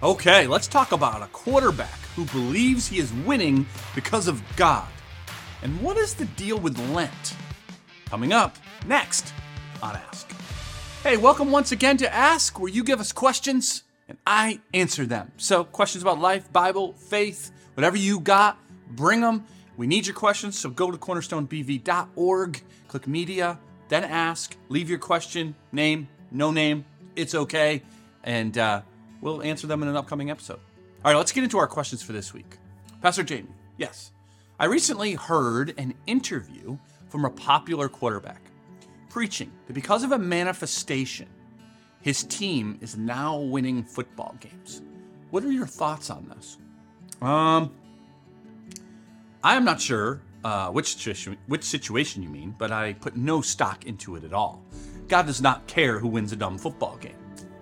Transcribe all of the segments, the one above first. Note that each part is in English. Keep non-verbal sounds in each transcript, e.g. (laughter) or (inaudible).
Okay, let's talk about a quarterback who believes he is winning because of God. And what is the deal with Lent? Coming up next on Ask. Hey, welcome once again to Ask, where you give us questions and I answer them. So, questions about life, Bible, faith, whatever you got, bring them. We need your questions, so go to cornerstonebv.org, click media, then ask, leave your question, name, no name, it's okay, and uh, we'll answer them in an upcoming episode. All right, let's get into our questions for this week. Pastor Jamie, yes. I recently heard an interview from a popular quarterback preaching that because of a manifestation, his team is now winning football games. What are your thoughts on this? Um, I am not sure uh, which which situation you mean, but I put no stock into it at all. God does not care who wins a dumb football game.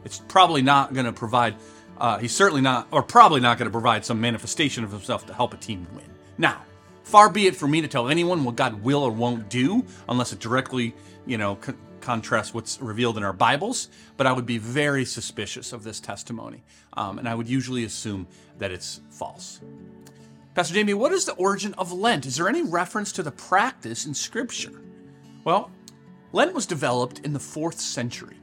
It's probably not going to provide. Uh, he's certainly not, or probably not going to provide some manifestation of himself to help a team win. Now, far be it for me to tell anyone what God will or won't do, unless it directly, you know, co- contrasts what's revealed in our Bibles. But I would be very suspicious of this testimony, um, and I would usually assume that it's false. Pastor Jamie, what is the origin of Lent? Is there any reference to the practice in Scripture? Well, Lent was developed in the fourth century,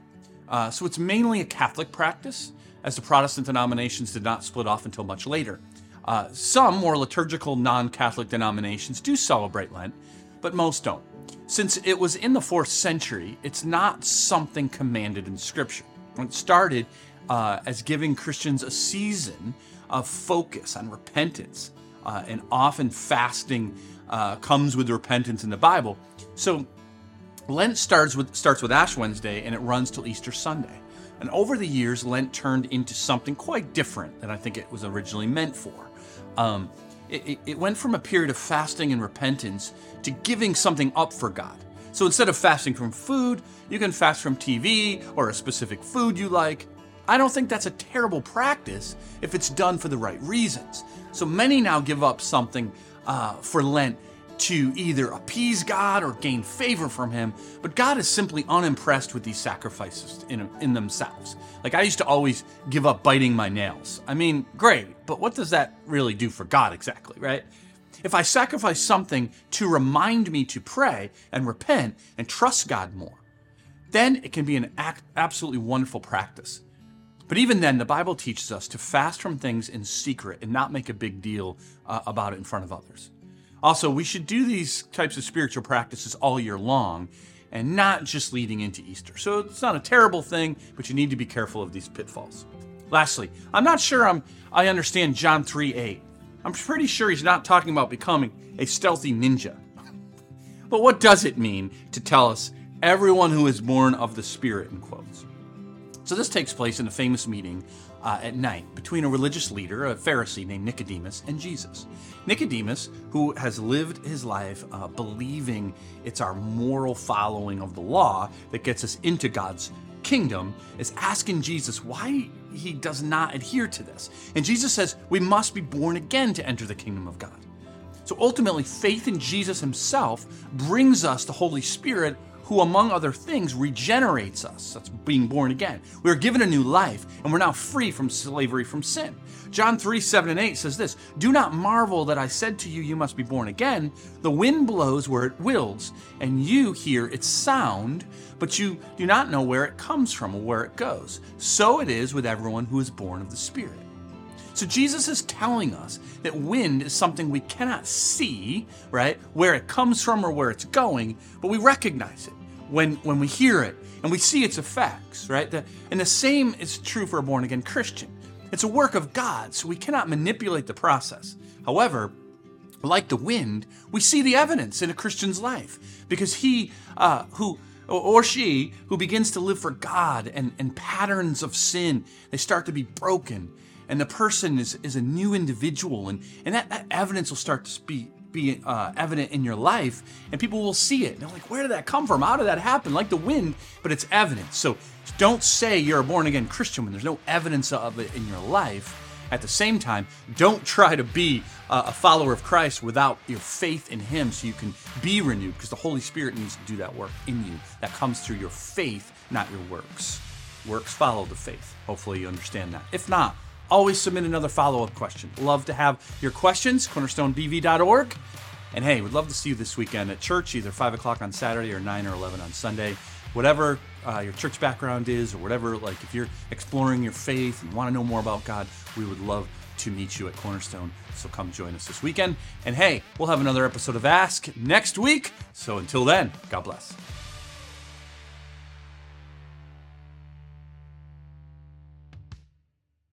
uh, so it's mainly a Catholic practice, as the Protestant denominations did not split off until much later. Uh, some more liturgical non Catholic denominations do celebrate Lent, but most don't. Since it was in the fourth century, it's not something commanded in Scripture. It started uh, as giving Christians a season of focus on repentance uh, and often fasting uh, comes with repentance in the Bible. So Lent starts with starts with Ash Wednesday and it runs till Easter Sunday. And over the years, Lent turned into something quite different than I think it was originally meant for. Um, it, it went from a period of fasting and repentance to giving something up for God. So instead of fasting from food, you can fast from TV or a specific food you like. I don't think that's a terrible practice if it's done for the right reasons. So many now give up something uh, for Lent to either appease God or gain favor from Him, but God is simply unimpressed with these sacrifices in, in themselves. Like I used to always give up biting my nails. I mean, great, but what does that really do for God exactly, right? If I sacrifice something to remind me to pray and repent and trust God more, then it can be an absolutely wonderful practice. But even then, the Bible teaches us to fast from things in secret and not make a big deal uh, about it in front of others. Also, we should do these types of spiritual practices all year long and not just leading into Easter. So it's not a terrible thing, but you need to be careful of these pitfalls. Lastly, I'm not sure I'm, I understand John 3 8. I'm pretty sure he's not talking about becoming a stealthy ninja. (laughs) but what does it mean to tell us everyone who is born of the Spirit, in quotes? So this takes place in a famous meeting uh, at night between a religious leader, a Pharisee named Nicodemus, and Jesus. Nicodemus, who has lived his life uh, believing it's our moral following of the law that gets us into God's kingdom, is asking Jesus why he does not adhere to this. And Jesus says we must be born again to enter the kingdom of God. So ultimately, faith in Jesus himself brings us the Holy Spirit who, among other things, regenerates us. That's being born again. We are given a new life, and we're now free from slavery from sin. John 3 7 and 8 says this Do not marvel that I said to you, You must be born again. The wind blows where it wills, and you hear its sound, but you do not know where it comes from or where it goes. So it is with everyone who is born of the Spirit. So Jesus is telling us that wind is something we cannot see, right? Where it comes from or where it's going, but we recognize it when when we hear it and we see its effects, right? The, and the same is true for a born again Christian. It's a work of God, so we cannot manipulate the process. However, like the wind, we see the evidence in a Christian's life because he uh, who or she who begins to live for God and, and patterns of sin, they start to be broken and the person is, is a new individual and, and that, that evidence will start to be, be uh, evident in your life and people will see it. And they're like, where did that come from? How did that happen? Like the wind, but it's evidence. So don't say you're a born again Christian when there's no evidence of it in your life. At the same time, don't try to be a follower of Christ without your faith in Him so you can be renewed because the Holy Spirit needs to do that work in you. That comes through your faith, not your works. Works follow the faith. Hopefully, you understand that. If not, always submit another follow up question. Love to have your questions, cornerstonebv.org. And hey, we'd love to see you this weekend at church, either 5 o'clock on Saturday or 9 or 11 on Sunday. Whatever uh, your church background is, or whatever, like if you're exploring your faith and want to know more about God, we would love to meet you at Cornerstone. So come join us this weekend. And hey, we'll have another episode of Ask next week. So until then, God bless.